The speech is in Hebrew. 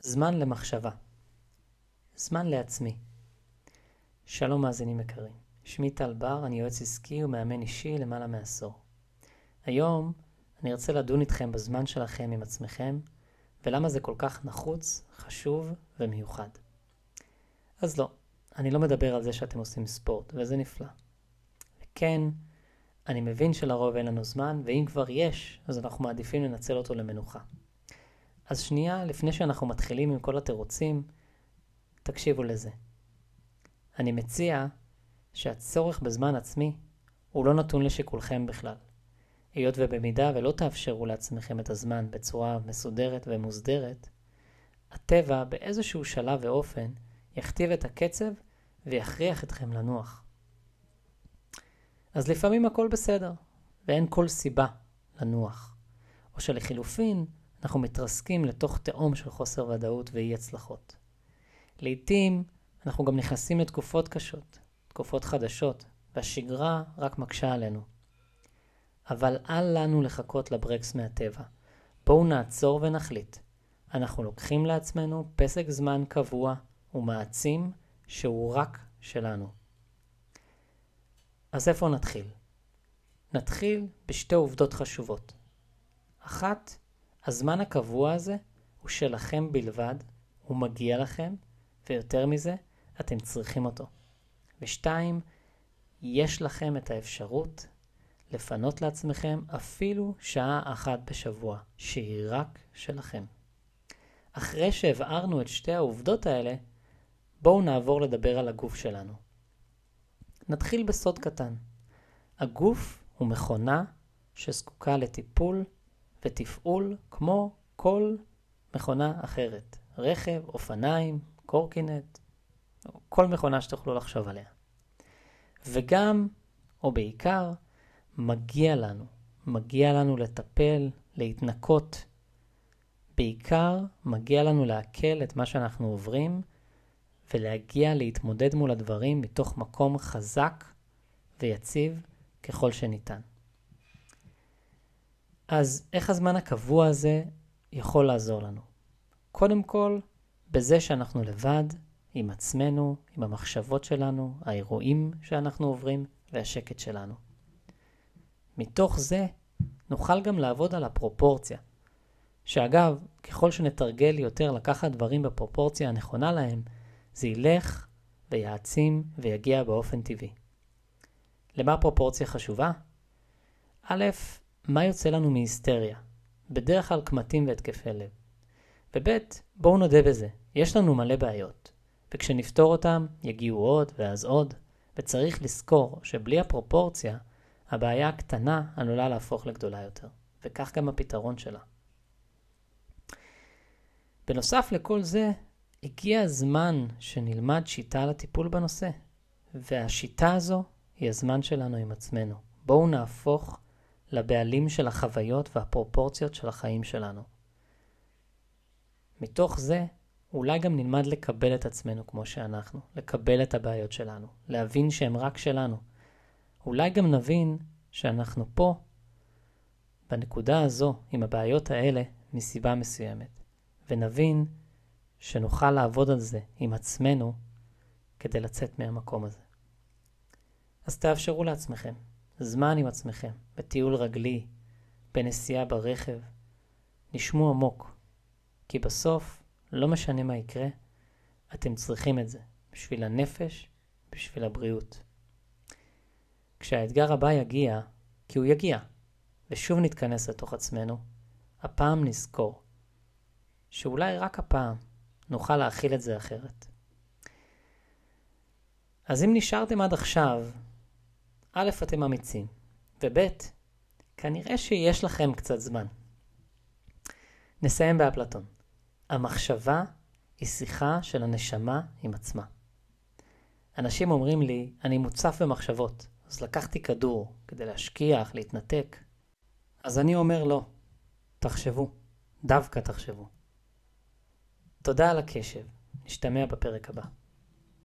זמן למחשבה. זמן לעצמי. שלום מאזינים יקרים. שמי טל בר, אני יועץ עסקי ומאמן אישי למעלה מעשור. היום אני ארצה לדון איתכם בזמן שלכם עם עצמכם, ולמה זה כל כך נחוץ, חשוב ומיוחד. אז לא, אני לא מדבר על זה שאתם עושים ספורט, וזה נפלא. וכן, אני מבין שלרוב אין לנו זמן, ואם כבר יש, אז אנחנו מעדיפים לנצל אותו למנוחה. אז שנייה, לפני שאנחנו מתחילים עם כל התירוצים, תקשיבו לזה. אני מציע שהצורך בזמן עצמי הוא לא נתון לשיקולכם בכלל. היות ובמידה ולא תאפשרו לעצמכם את הזמן בצורה מסודרת ומוסדרת, הטבע באיזשהו שלב ואופן יכתיב את הקצב ויכריח אתכם לנוח. אז לפעמים הכל בסדר, ואין כל סיבה לנוח. או שלחילופין, אנחנו מתרסקים לתוך תהום של חוסר ודאות ואי הצלחות. לעתים אנחנו גם נכנסים לתקופות קשות, תקופות חדשות, והשגרה רק מקשה עלינו. אבל אל לנו לחכות לברקס מהטבע. בואו נעצור ונחליט. אנחנו לוקחים לעצמנו פסק זמן קבוע ומעצים שהוא רק שלנו. אז איפה נתחיל? נתחיל בשתי עובדות חשובות. אחת, הזמן הקבוע הזה הוא שלכם בלבד, הוא מגיע לכם, ויותר מזה, אתם צריכים אותו. ושתיים, יש לכם את האפשרות לפנות לעצמכם אפילו שעה אחת בשבוע, שהיא רק שלכם. אחרי שהבהרנו את שתי העובדות האלה, בואו נעבור לדבר על הגוף שלנו. נתחיל בסוד קטן. הגוף הוא מכונה שזקוקה לטיפול ותפעול כמו כל מכונה אחרת. רכב, אופניים, קורקינט, כל מכונה שתוכלו לחשוב עליה. וגם, או בעיקר, מגיע לנו, מגיע לנו לטפל, להתנקות. בעיקר מגיע לנו לעכל את מה שאנחנו עוברים ולהגיע להתמודד מול הדברים מתוך מקום חזק ויציב ככל שניתן. אז איך הזמן הקבוע הזה יכול לעזור לנו? קודם כל, בזה שאנחנו לבד, עם עצמנו, עם המחשבות שלנו, האירועים שאנחנו עוברים והשקט שלנו. מתוך זה נוכל גם לעבוד על הפרופורציה. שאגב, ככל שנתרגל יותר לקחת דברים בפרופורציה הנכונה להם, זה ילך ויעצים ויגיע באופן טבעי. למה פרופורציה חשובה? א', מה יוצא לנו מהיסטריה? בדרך כלל קמטים והתקפי לב. וב', בואו נודה בזה, יש לנו מלא בעיות, וכשנפתור אותם יגיעו עוד ואז עוד, וצריך לזכור שבלי הפרופורציה, הבעיה הקטנה עלולה להפוך לגדולה יותר, וכך גם הפתרון שלה. בנוסף לכל זה, הגיע הזמן שנלמד שיטה לטיפול בנושא, והשיטה הזו היא הזמן שלנו עם עצמנו. בואו נהפוך לבעלים של החוויות והפרופורציות של החיים שלנו. מתוך זה, אולי גם נלמד לקבל את עצמנו כמו שאנחנו, לקבל את הבעיות שלנו, להבין שהן רק שלנו. אולי גם נבין שאנחנו פה, בנקודה הזו, עם הבעיות האלה, מסיבה מסוימת, ונבין שנוכל לעבוד על זה עם עצמנו כדי לצאת מהמקום הזה. אז תאפשרו לעצמכם זמן עם עצמכם, בטיול רגלי, בנסיעה ברכב. נשמו עמוק, כי בסוף, לא משנה מה יקרה, אתם צריכים את זה, בשביל הנפש, בשביל הבריאות. כשהאתגר הבא יגיע, כי הוא יגיע, ושוב נתכנס לתוך עצמנו, הפעם נזכור שאולי רק הפעם נוכל להכיל את זה אחרת. אז אם נשארתם עד עכשיו, א', אתם אמיצים, וב', כנראה שיש לכם קצת זמן. נסיים באפלטון. המחשבה היא שיחה של הנשמה עם עצמה. אנשים אומרים לי, אני מוצף במחשבות, אז לקחתי כדור כדי להשכיח, להתנתק. אז אני אומר לא, תחשבו, דווקא תחשבו. תודה על הקשב, נשתמע בפרק הבא.